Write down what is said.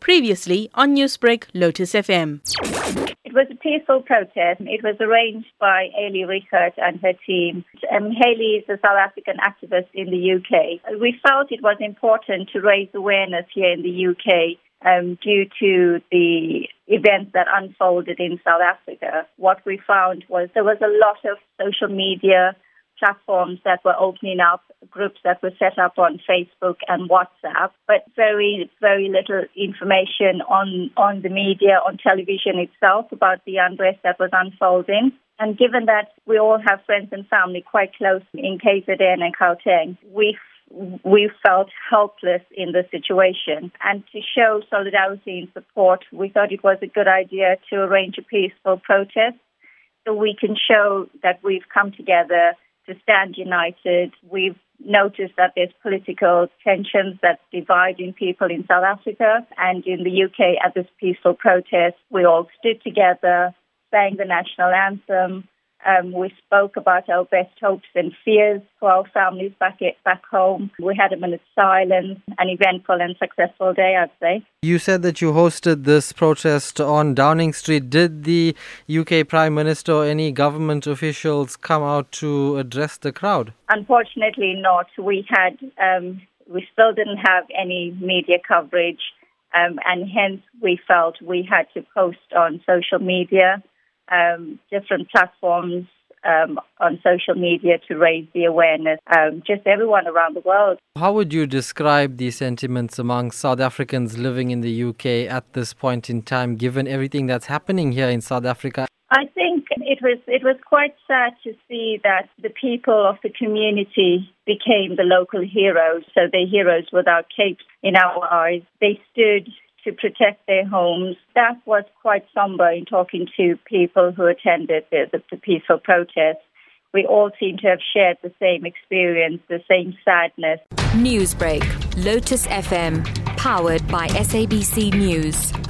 Previously on Newsbreak, Lotus FM. It was a peaceful protest. It was arranged by Ailey Rickert and her team. Um, Haley is a South African activist in the UK. We felt it was important to raise awareness here in the UK um, due to the events that unfolded in South Africa. What we found was there was a lot of social media platforms that were opening up, groups that were set up on Facebook and WhatsApp, but very, very little information on, on the media, on television itself about the unrest that was unfolding. And given that we all have friends and family quite close in KZN and Gauteng, we we felt helpless in the situation. And to show solidarity and support, we thought it was a good idea to arrange a peaceful protest so we can show that we've come together to stand united. We've noticed that there's political tensions that's dividing people in South Africa and in the UK at this peaceful protest. We all stood together, sang the national anthem, um, we spoke about our best hopes and fears for our families back at, back home. We had a minute's silence, an eventful and successful day, I'd say. You said that you hosted this protest on Downing Street. Did the UK Prime Minister or any government officials come out to address the crowd? Unfortunately, not. We had, um, we still didn't have any media coverage, um, and hence we felt we had to post on social media um, different platforms um, on social media to raise the awareness, um, just everyone around the world. How would you describe the sentiments among South Africans living in the UK at this point in time, given everything that's happening here in South Africa? I think it was it was quite sad to see that the people of the community became the local heroes. So they're heroes without capes in our eyes. They stood to protect their homes. That was quite somber in talking to people who attended the, the, the peaceful protest. We all seem to have shared the same experience, the same sadness. Newsbreak, Lotus FM, powered by SABC News.